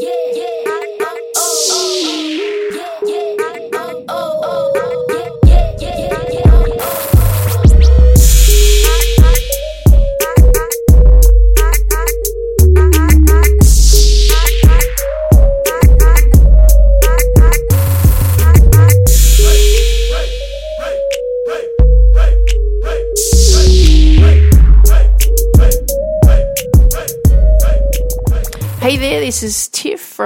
Hey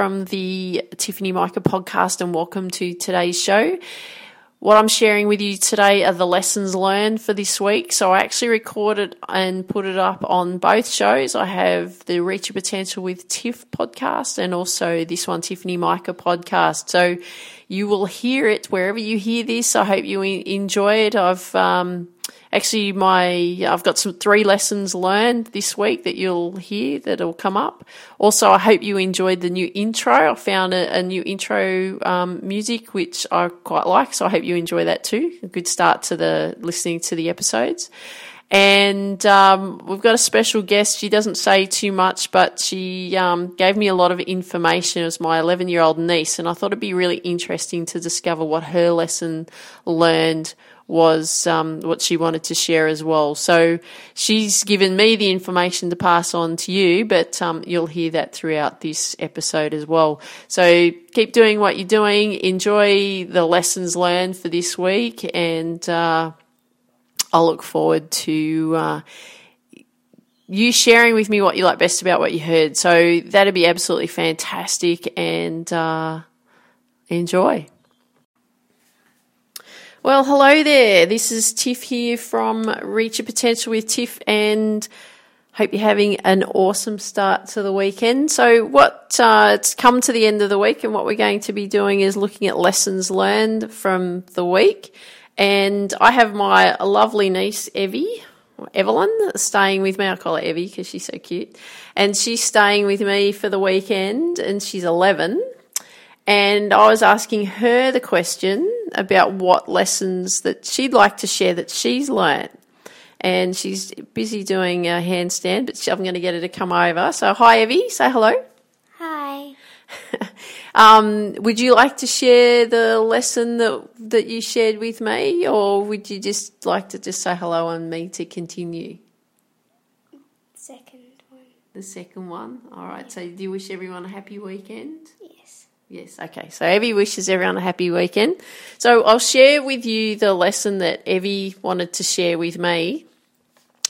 from the Tiffany Mika podcast, and welcome to today's show. What I'm sharing with you today are the lessons learned for this week. So I actually recorded and put it up on both shows. I have the Reach Your Potential with Tiff podcast and also this one, Tiffany Mika podcast. So you will hear it wherever you hear this. I hope you enjoy it. I've, um, actually my I've got some three lessons learned this week that you'll hear that'll come up. Also, I hope you enjoyed the new intro. I found a, a new intro um, music which I quite like, so I hope you enjoy that too. A good start to the listening to the episodes. And um, we've got a special guest. She doesn't say too much, but she um, gave me a lot of information. It was my 11 year old niece, and I thought it'd be really interesting to discover what her lesson learned was um, what she wanted to share as well. So she's given me the information to pass on to you, but um, you'll hear that throughout this episode as well. So keep doing what you're doing, enjoy the lessons learned for this week, and uh, I'll look forward to. Uh, you sharing with me what you like best about what you heard. So that'd be absolutely fantastic and uh, enjoy. Well, hello there. This is Tiff here from Reach Your Potential with Tiff, and hope you're having an awesome start to the weekend. So, what uh, it's come to the end of the week, and what we're going to be doing is looking at lessons learned from the week. And I have my lovely niece Evie, Evelyn, staying with me. I call her Evie because she's so cute, and she's staying with me for the weekend, and she's 11 and I was asking her the question about what lessons that she'd like to share that she's learned. And she's busy doing a handstand, but I'm going to get her to come over. So, hi, Evie. Say hello. Hi. um, would you like to share the lesson that that you shared with me, or would you just like to just say hello and me to continue? Second one. The second one. All right. So, do you wish everyone a happy weekend? Yes. Yes, okay. So Evie wishes everyone a happy weekend. So I'll share with you the lesson that Evie wanted to share with me.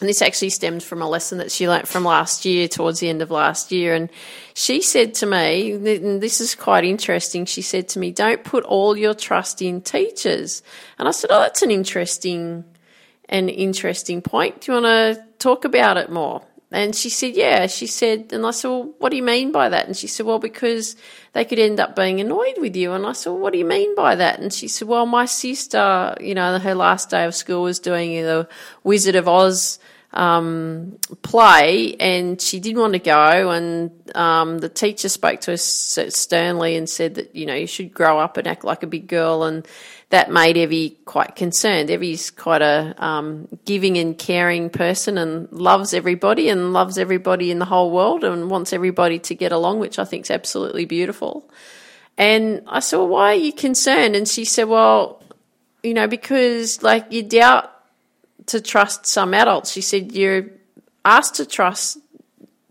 And this actually stemmed from a lesson that she learnt from last year, towards the end of last year. And she said to me, and this is quite interesting, she said to me, Don't put all your trust in teachers. And I said, Oh, that's an interesting an interesting point. Do you want to talk about it more? And she said, Yeah. She said, and I said, Well, what do you mean by that? And she said, Well, because they could end up being annoyed with you. And I said, well, What do you mean by that? And she said, Well, my sister, you know, her last day of school was doing the Wizard of Oz um, play, and she didn't want to go. And um, the teacher spoke to her sternly and said that, you know, you should grow up and act like a big girl. And that made Evie quite concerned. Evie's quite a um, giving and caring person and loves everybody and loves everybody in the whole world and wants everybody to get along, which I think is absolutely beautiful. And I said, well, why are you concerned? And she said, well, you know, because like you doubt to trust some adults. She said, you're asked to trust,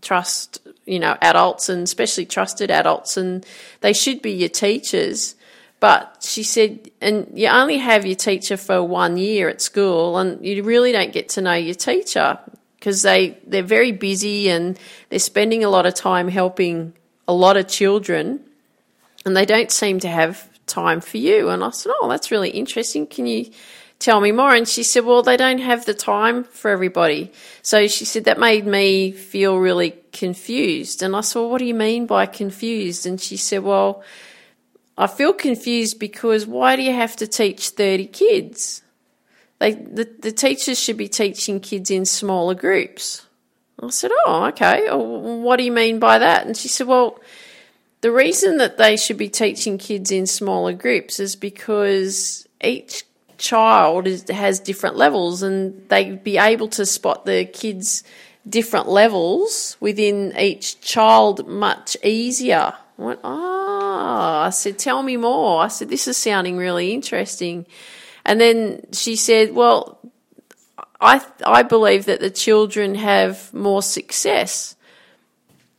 trust, you know, adults and especially trusted adults and they should be your teachers but she said, and you only have your teacher for one year at school, and you really don't get to know your teacher because they, they're very busy and they're spending a lot of time helping a lot of children, and they don't seem to have time for you. And I said, Oh, that's really interesting. Can you tell me more? And she said, Well, they don't have the time for everybody. So she said, That made me feel really confused. And I said, Well, what do you mean by confused? And she said, Well, I feel confused because why do you have to teach 30 kids? They, the, the teachers should be teaching kids in smaller groups. I said, Oh, okay. Oh, what do you mean by that? And she said, Well, the reason that they should be teaching kids in smaller groups is because each child is, has different levels and they'd be able to spot the kids' different levels within each child much easier I went, oh, I said, tell me more. I said, this is sounding really interesting. And then she said, well, I, I believe that the children have more success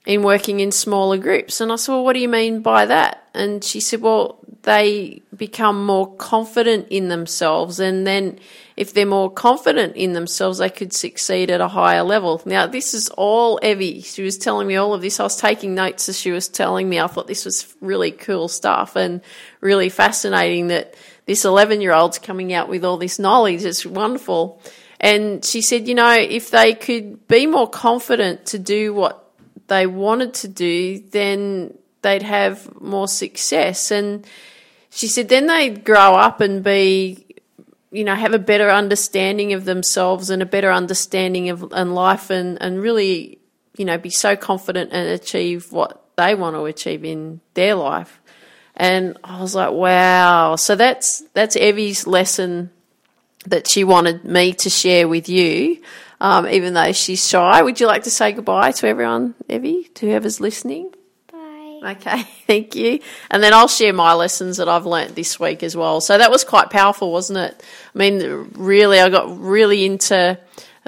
in working in smaller groups. And I said, well, what do you mean by that? And she said, well, they become more confident in themselves. And then if they're more confident in themselves, they could succeed at a higher level. Now, this is all Evie. She was telling me all of this. I was taking notes as she was telling me. I thought this was really cool stuff and really fascinating that this 11 year old's coming out with all this knowledge. It's wonderful. And she said, you know, if they could be more confident to do what they wanted to do, then they'd have more success. And she said then they'd grow up and be, you know, have a better understanding of themselves and a better understanding of and life and, and really, you know, be so confident and achieve what they want to achieve in their life. And I was like, wow. So that's that's Evie's lesson that she wanted me to share with you um, even though she's shy. Would you like to say goodbye to everyone, Evie, to whoever's listening? Okay, thank you. And then I'll share my lessons that I've learnt this week as well. So that was quite powerful, wasn't it? I mean, really, I got really into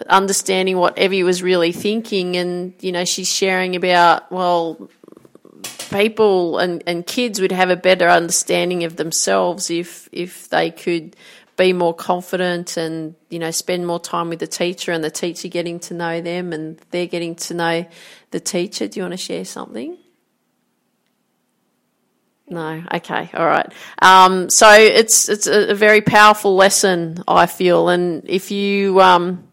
understanding what Evie was really thinking, and you know, she's sharing about well, people and, and kids would have a better understanding of themselves if if they could be more confident and you know spend more time with the teacher and the teacher getting to know them and they're getting to know the teacher do you want to share something no okay all right um, so it's it's a, very powerful lesson i feel and if you um,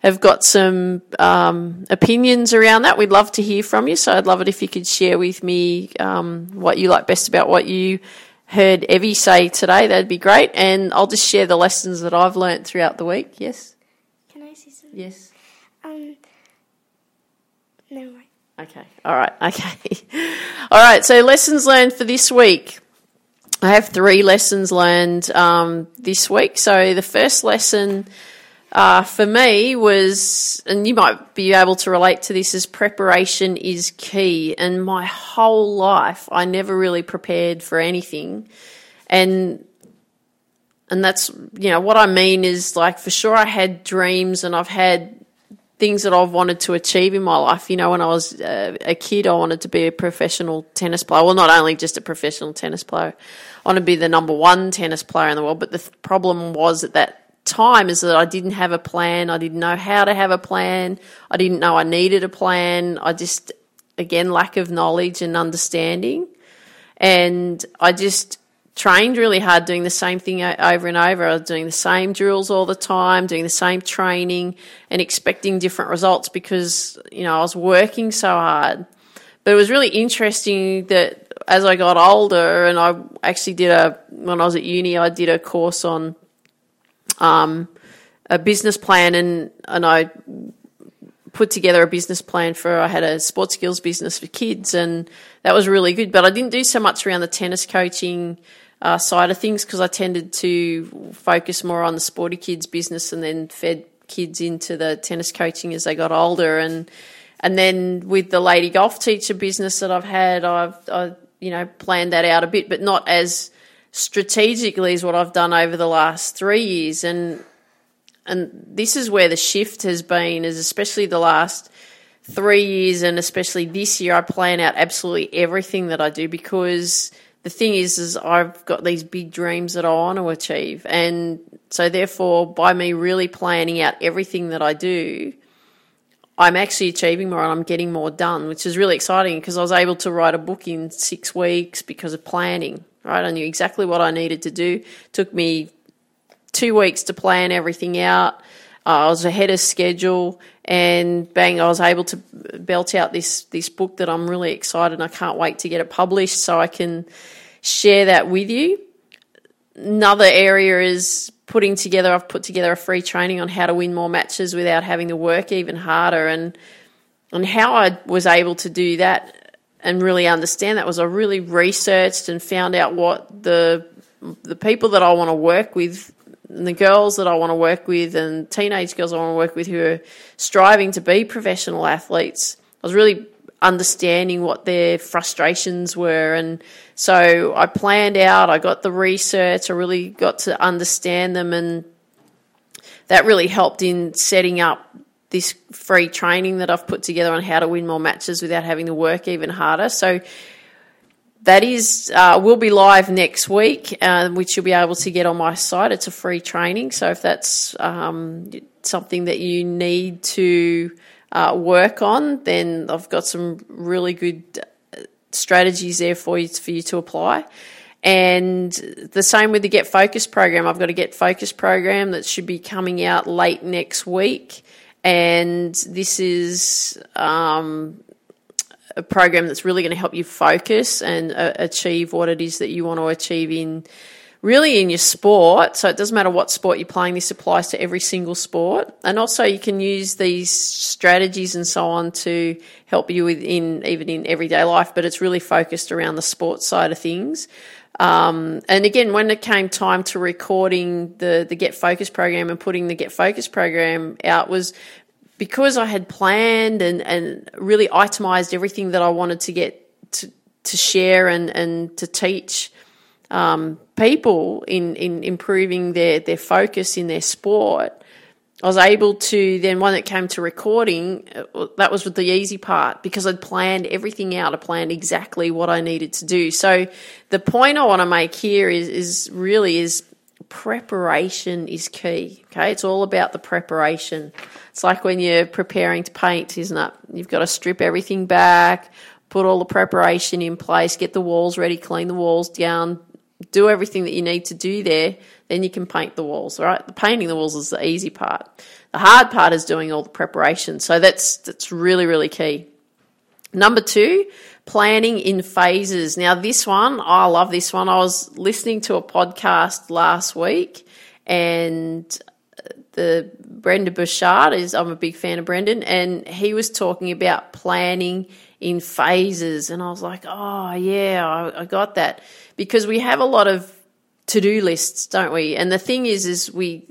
have got some um, opinions around that we'd love to hear from you so i'd love it if you could share with me um, what you like best about what you heard Evie say today, that'd be great. And I'll just share the lessons that I've learnt throughout the week. Yes? Can I say something? Yes. Um, mind. Okay. All right. Okay. All right. So lessons learned for this week. I have three lessons learned um, this week. So the first lesson uh, for me was, and you might be able to relate to this, is preparation is key. And my whole life, I never really prepared for anything. And and that's you know what I mean is like for sure I had dreams and I've had things that I've wanted to achieve in my life. You know, when I was uh, a kid, I wanted to be a professional tennis player. Well, not only just a professional tennis player, I want to be the number one tennis player in the world. But the th- problem was at that time is that I didn't have a plan. I didn't know how to have a plan. I didn't know I needed a plan. I just, again, lack of knowledge and understanding. And I just trained really hard doing the same thing over and over. I was doing the same drills all the time, doing the same training and expecting different results because, you know, I was working so hard. But it was really interesting that as I got older and I actually did a, when I was at uni, I did a course on um, a business plan, and and I put together a business plan for I had a sports skills business for kids, and that was really good. But I didn't do so much around the tennis coaching uh, side of things because I tended to focus more on the sporty kids business, and then fed kids into the tennis coaching as they got older, and and then with the lady golf teacher business that I've had, I've I, you know planned that out a bit, but not as strategically is what I've done over the last three years, and and this is where the shift has been, is especially the last three years, and especially this year. I plan out absolutely everything that I do because the thing is, is I've got these big dreams that I want to achieve, and so therefore, by me really planning out everything that I do. I'm actually achieving more and I'm getting more done, which is really exciting because I was able to write a book in six weeks because of planning right? I knew exactly what I needed to do. It took me two weeks to plan everything out. Uh, I was ahead of schedule, and bang, I was able to belt out this this book that I'm really excited. and I can't wait to get it published so I can share that with you. Another area is putting together. I've put together a free training on how to win more matches without having to work even harder, and and how I was able to do that and really understand that was I really researched and found out what the the people that I want to work with and the girls that I want to work with and teenage girls I want to work with who are striving to be professional athletes. I was really understanding what their frustrations were. And so I planned out, I got the research, I really got to understand them, and that really helped in setting up this free training that I've put together on how to win more matches without having to work even harder. So that is uh, will be live next week, uh, which you'll be able to get on my site. It's a free training, so if that's um, something that you need to uh, work on, then I've got some really good uh, strategies there for you for you to apply. And the same with the Get Focus program. I've got a Get Focus program that should be coming out late next week, and this is um, a program that's really going to help you focus and uh, achieve what it is that you want to achieve in really in your sport. So it doesn't matter what sport you're playing, this applies to every single sport. And also you can use these strategies and so on to help you within even in everyday life, but it's really focused around the sports side of things. Um, and again, when it came time to recording the the Get Focus program and putting the Get Focus program out was because I had planned and, and really itemized everything that I wanted to get to, to share and, and to teach um, people in, in improving their, their focus in their sport, I was able to then when it came to recording, uh, that was the easy part because I'd planned everything out. I planned exactly what I needed to do. So the point I want to make here is, is really is preparation is key. Okay. It's all about the preparation. It's like when you're preparing to paint, isn't it? You've got to strip everything back, put all the preparation in place, get the walls ready, clean the walls down, do everything that you need to do there. Then you can paint the walls, right? The painting the walls is the easy part. The hard part is doing all the preparation. So that's, that's really, really key. Number two, planning in phases. Now, this one, I love this one. I was listening to a podcast last week and the Brendon Burchard is I'm a big fan of Brendon and he was talking about planning in phases, and I was like, oh yeah, I, I got that because we have a lot of to do lists, don't we? And the thing is, is we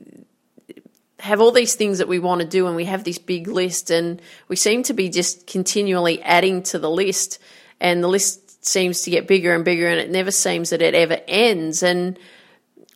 have all these things that we want to do, and we have this big list, and we seem to be just continually adding to the list, and the list seems to get bigger and bigger, and it never seems that it ever ends, and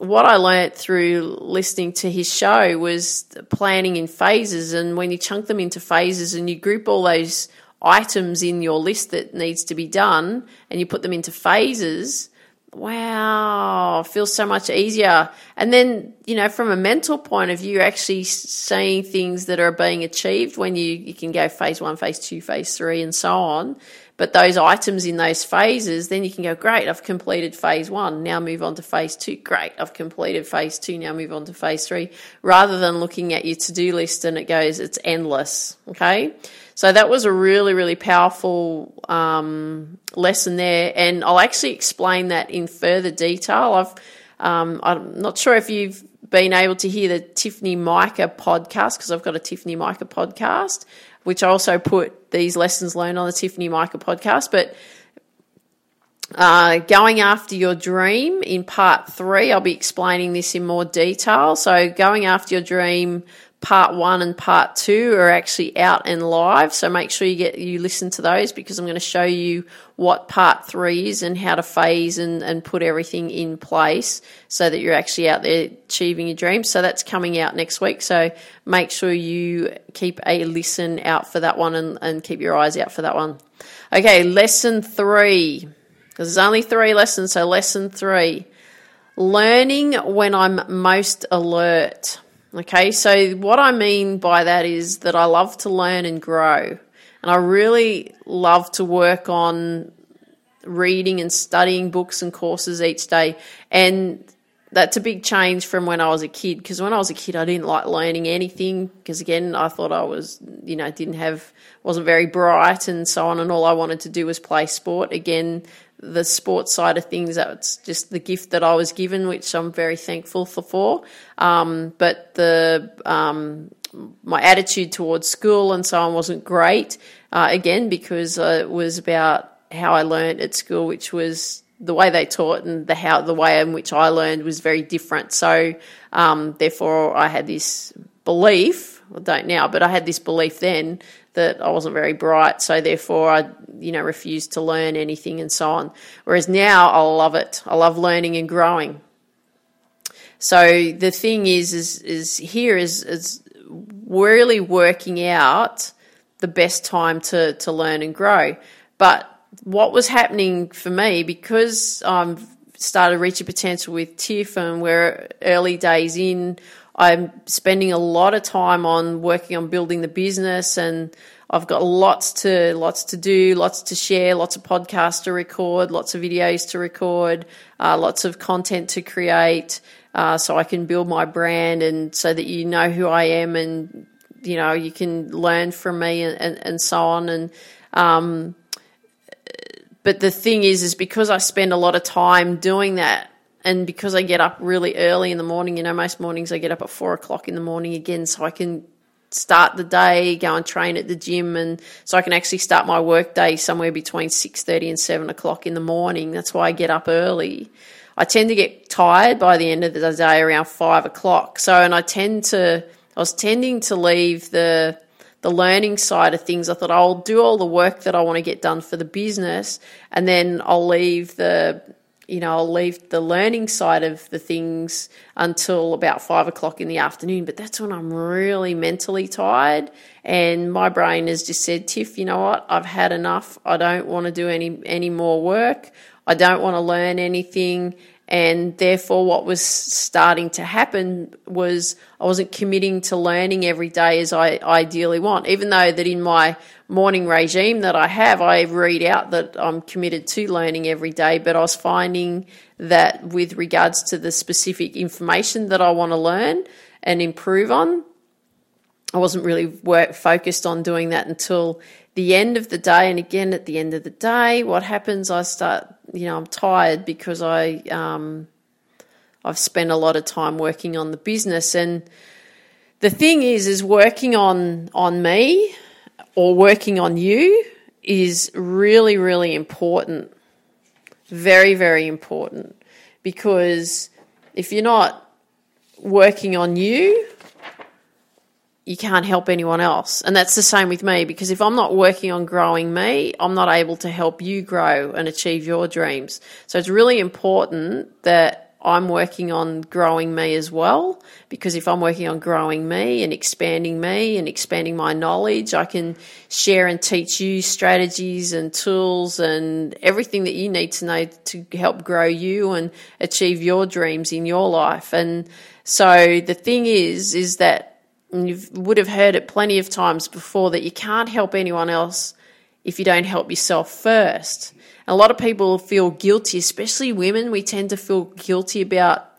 what I learnt through listening to his show was planning in phases. And when you chunk them into phases and you group all those items in your list that needs to be done and you put them into phases, wow, feels so much easier. And then, you know, from a mental point of view, actually seeing things that are being achieved when you, you can go phase one, phase two, phase three, and so on. But those items in those phases, then you can go, great, I've completed phase one, now move on to phase two. Great, I've completed phase two, now move on to phase three. Rather than looking at your to do list and it goes, it's endless. Okay. So that was a really, really powerful um, lesson there. And I'll actually explain that in further detail. I've, um, I'm not sure if you've been able to hear the Tiffany Mika podcast because I've got a Tiffany Mika podcast which I also put these lessons learned on the Tiffany Mika podcast. But uh, going after your dream in part three, I'll be explaining this in more detail. So, going after your dream part one and part two are actually out and live. So make sure you get you listen to those because I'm going to show you what part three is and how to phase and, and put everything in place so that you're actually out there achieving your dreams. So that's coming out next week. So make sure you keep a listen out for that one and, and keep your eyes out for that one. Okay, lesson three. Because there's only three lessons, so lesson three. Learning when I'm most alert. Okay, so what I mean by that is that I love to learn and grow. And I really love to work on reading and studying books and courses each day. And that's a big change from when I was a kid. Because when I was a kid, I didn't like learning anything. Because again, I thought I was, you know, didn't have, wasn't very bright and so on. And all I wanted to do was play sport. Again, the sports side of things, that's just the gift that I was given, which I'm very thankful for. Um, but the um, my attitude towards school and so on wasn't great. Uh, again, because uh, it was about how I learned at school, which was the way they taught and the how the way in which I learned was very different. So um, therefore, I had this belief. I don't now, but I had this belief then that I wasn't very bright, so therefore I, you know, refused to learn anything and so on. Whereas now I love it. I love learning and growing. So the thing is, is, is here is, is really working out the best time to, to learn and grow. But what was happening for me because I've started reaching potential with TIFF and we're early days in, I'm spending a lot of time on working on building the business and I've got lots to lots to do, lots to share, lots of podcasts to record, lots of videos to record, uh, lots of content to create, uh, so I can build my brand and so that you know who I am and you know you can learn from me and, and, and so on. And um, but the thing is is because I spend a lot of time doing that and because I get up really early in the morning, you know, most mornings I get up at four o'clock in the morning again, so I can start the day, go and train at the gym, and so I can actually start my work day somewhere between six thirty and seven o'clock in the morning. That's why I get up early. I tend to get tired by the end of the day around five o'clock. So, and I tend to, I was tending to leave the the learning side of things. I thought oh, I'll do all the work that I want to get done for the business, and then I'll leave the you know, I'll leave the learning side of the things until about five o'clock in the afternoon. But that's when I'm really mentally tired. And my brain has just said, Tiff, you know what? I've had enough. I don't want to do any, any more work. I don't want to learn anything. And therefore, what was starting to happen was I wasn't committing to learning every day as I ideally want, even though that in my morning regime that I have, I read out that I'm committed to learning every day. But I was finding that with regards to the specific information that I want to learn and improve on, I wasn't really work, focused on doing that until the end of the day. And again, at the end of the day, what happens? I start, you know, I'm tired because I, um, I've spent a lot of time working on the business. And the thing is, is working on on me or working on you is really, really important. Very, very important. Because if you're not working on you, you can't help anyone else. And that's the same with me because if I'm not working on growing me, I'm not able to help you grow and achieve your dreams. So it's really important that I'm working on growing me as well because if I'm working on growing me and expanding me and expanding my knowledge, I can share and teach you strategies and tools and everything that you need to know to help grow you and achieve your dreams in your life. And so the thing is, is that you would have heard it plenty of times before that you can't help anyone else if you don't help yourself first. A lot of people feel guilty, especially women. We tend to feel guilty about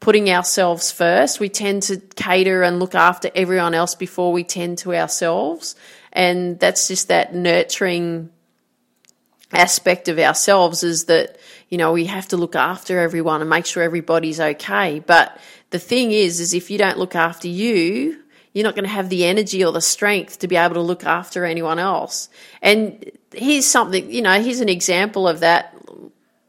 putting ourselves first. We tend to cater and look after everyone else before we tend to ourselves. And that's just that nurturing aspect of ourselves is that, you know, we have to look after everyone and make sure everybody's okay. But the thing is, is if you don't look after you, you're not going to have the energy or the strength to be able to look after anyone else. And here's something, you know, here's an example of that.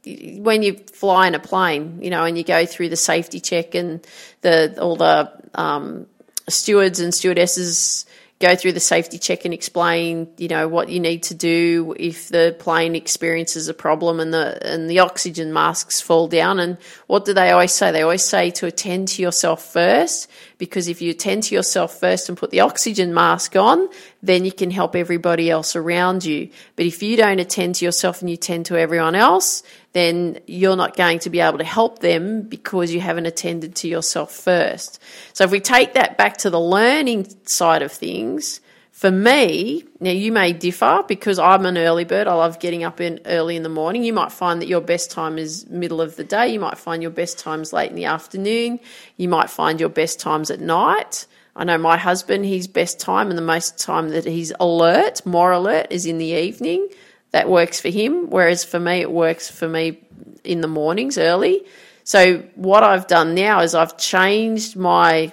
When you fly in a plane, you know, and you go through the safety check and the all the um, stewards and stewardesses go through the safety check and explain, you know, what you need to do if the plane experiences a problem and the and the oxygen masks fall down. And what do they always say? They always say to attend to yourself first, because if you attend to yourself first and put the oxygen mask on, then you can help everybody else around you. But if you don't attend to yourself and you tend to everyone else, then you're not going to be able to help them because you haven't attended to yourself first. So if we take that back to the learning side of things, for me, now you may differ because I'm an early bird. I love getting up in early in the morning. You might find that your best time is middle of the day. You might find your best times late in the afternoon. You might find your best times at night. I know my husband, his best time and the most time that he's alert, more alert, is in the evening that works for him. Whereas for me, it works for me in the mornings early. So what I've done now is I've changed my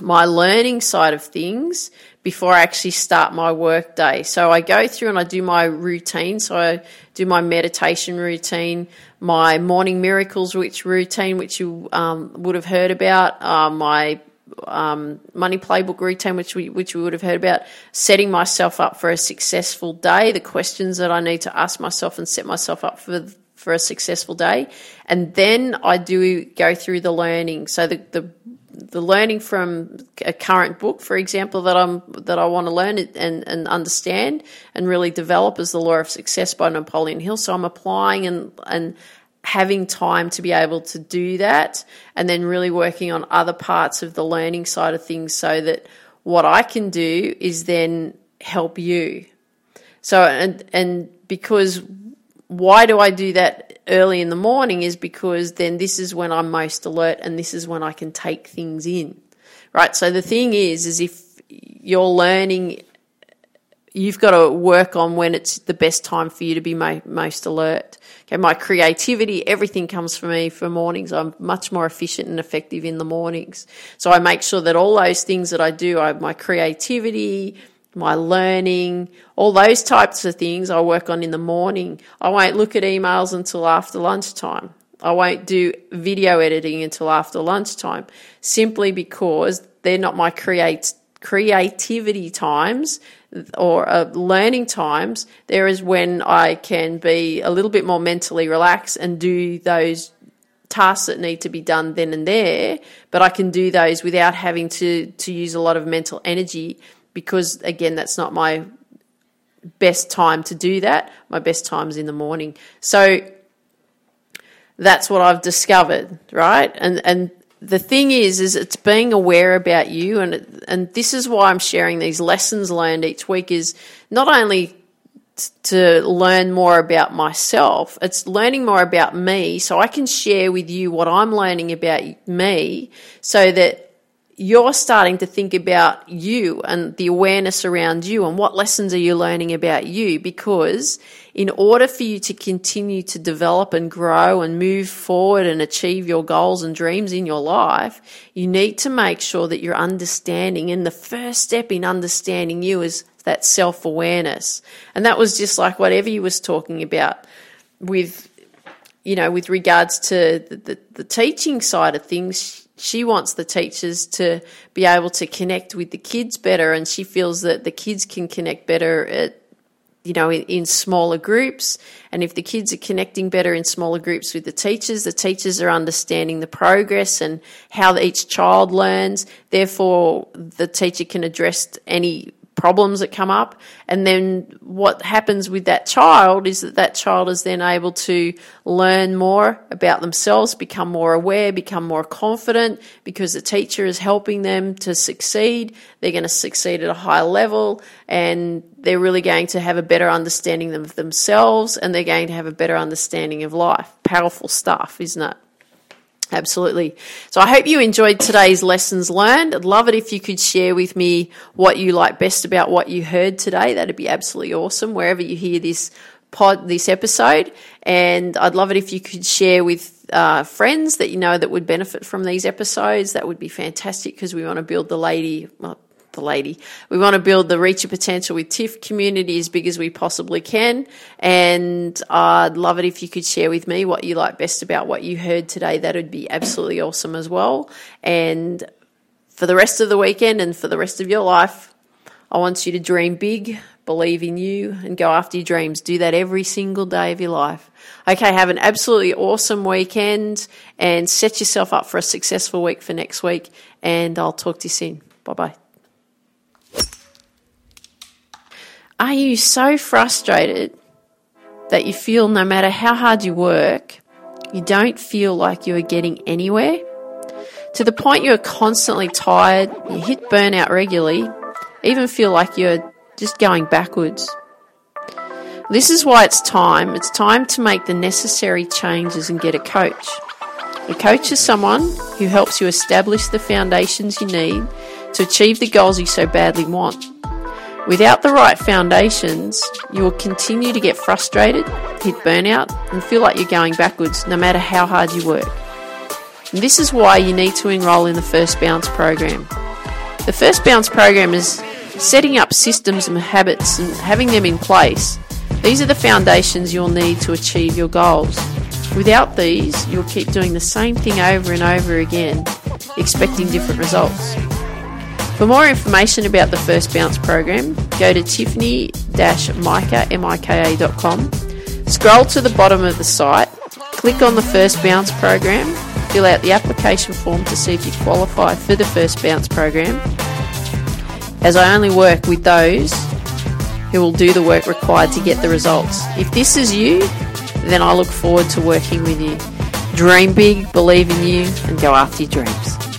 my learning side of things before I actually start my work day. So I go through and I do my routine. So I do my meditation routine, my morning miracles which routine, which you um, would have heard about, uh, my um, money playbook routine, which we which we would have heard about, setting myself up for a successful day, the questions that I need to ask myself and set myself up for for a successful day, and then I do go through the learning. So the the the learning from a current book, for example, that I'm that I want to learn and and understand and really develop is the Law of Success by Napoleon Hill. So I'm applying and and having time to be able to do that and then really working on other parts of the learning side of things so that what I can do is then help you. So and and because why do I do that early in the morning is because then this is when I'm most alert and this is when I can take things in. Right? So the thing is is if you're learning you've got to work on when it's the best time for you to be most alert. Okay, my creativity, everything comes for me for mornings. I'm much more efficient and effective in the mornings. So I make sure that all those things that I do, I, my creativity, my learning, all those types of things I work on in the morning. I won't look at emails until after lunchtime. I won't do video editing until after lunchtime simply because they're not my create creativity times or uh, learning times, there is when I can be a little bit more mentally relaxed and do those tasks that need to be done then and there, but I can do those without having to, to use a lot of mental energy because, again, that's not my best time to do that. My best time is in the morning. So that's what I've discovered, right? And, and the thing is, is it's being aware about you, and and this is why I'm sharing these lessons learned each week. Is not only to learn more about myself, it's learning more about me, so I can share with you what I'm learning about me, so that you're starting to think about you and the awareness around you and what lessons are you learning about you because in order for you to continue to develop and grow and move forward and achieve your goals and dreams in your life, you need to make sure that you're understanding. And the first step in understanding you is that self awareness. And that was just like what Evie was talking about with, you know, with regards to the, the, the teaching side of things she wants the teachers to be able to connect with the kids better and she feels that the kids can connect better at you know in, in, smaller groups. And if the kids are connecting better in smaller groups with the teachers the teachers are understanding the progress and how each child learns. Therefore the teacher can address any problems that come up. And then what happens with that child is that that child is then able to learn more about themselves, become more aware, become more confident because the teacher is helping them to succeed. They're going to succeed at a higher level and they're really going to have a better understanding of themselves and they're going to have a better understanding of life. Powerful stuff, isn't it? Absolutely. So I hope you enjoyed today's lessons learned. I'd love it if you could share with me what you like best about what you heard today. That'd be absolutely awesome wherever you hear this pod, this episode. And I'd love it if you could share with uh, friends that you know that would benefit from these episodes. That would be fantastic because we want to build the lady, well, the lady. We want to build the Reach Your Potential with TIFF community as big as we possibly can. And I'd love it if you could share with me what you like best about what you heard today. That would be absolutely awesome as well. And for the rest of the weekend and for the rest of your life, I want you to dream big, believe in you, and go after your dreams. Do that every single day of your life. Okay, have an absolutely awesome weekend and set yourself up for a successful week for next week. And I'll talk to you soon. Bye bye. Are you so frustrated that you feel no matter how hard you work, you don't feel like you are getting anywhere? To the point you're constantly tired, you hit burnout regularly, even feel like you're just going backwards. This is why it's time. It's time to make the necessary changes and get a coach. A coach is someone who helps you establish the foundations you need to achieve the goals you so badly want. Without the right foundations, you will continue to get frustrated, hit burnout, and feel like you're going backwards no matter how hard you work. And this is why you need to enroll in the First Bounce program. The First Bounce program is setting up systems and habits and having them in place. These are the foundations you'll need to achieve your goals. Without these, you'll keep doing the same thing over and over again expecting different results. For more information about the First Bounce program, go to tiffany-mika.com, scroll to the bottom of the site, click on the First Bounce program, fill out the application form to see if you qualify for the First Bounce program, as I only work with those who will do the work required to get the results. If this is you, then I look forward to working with you. Dream big, believe in you, and go after your dreams.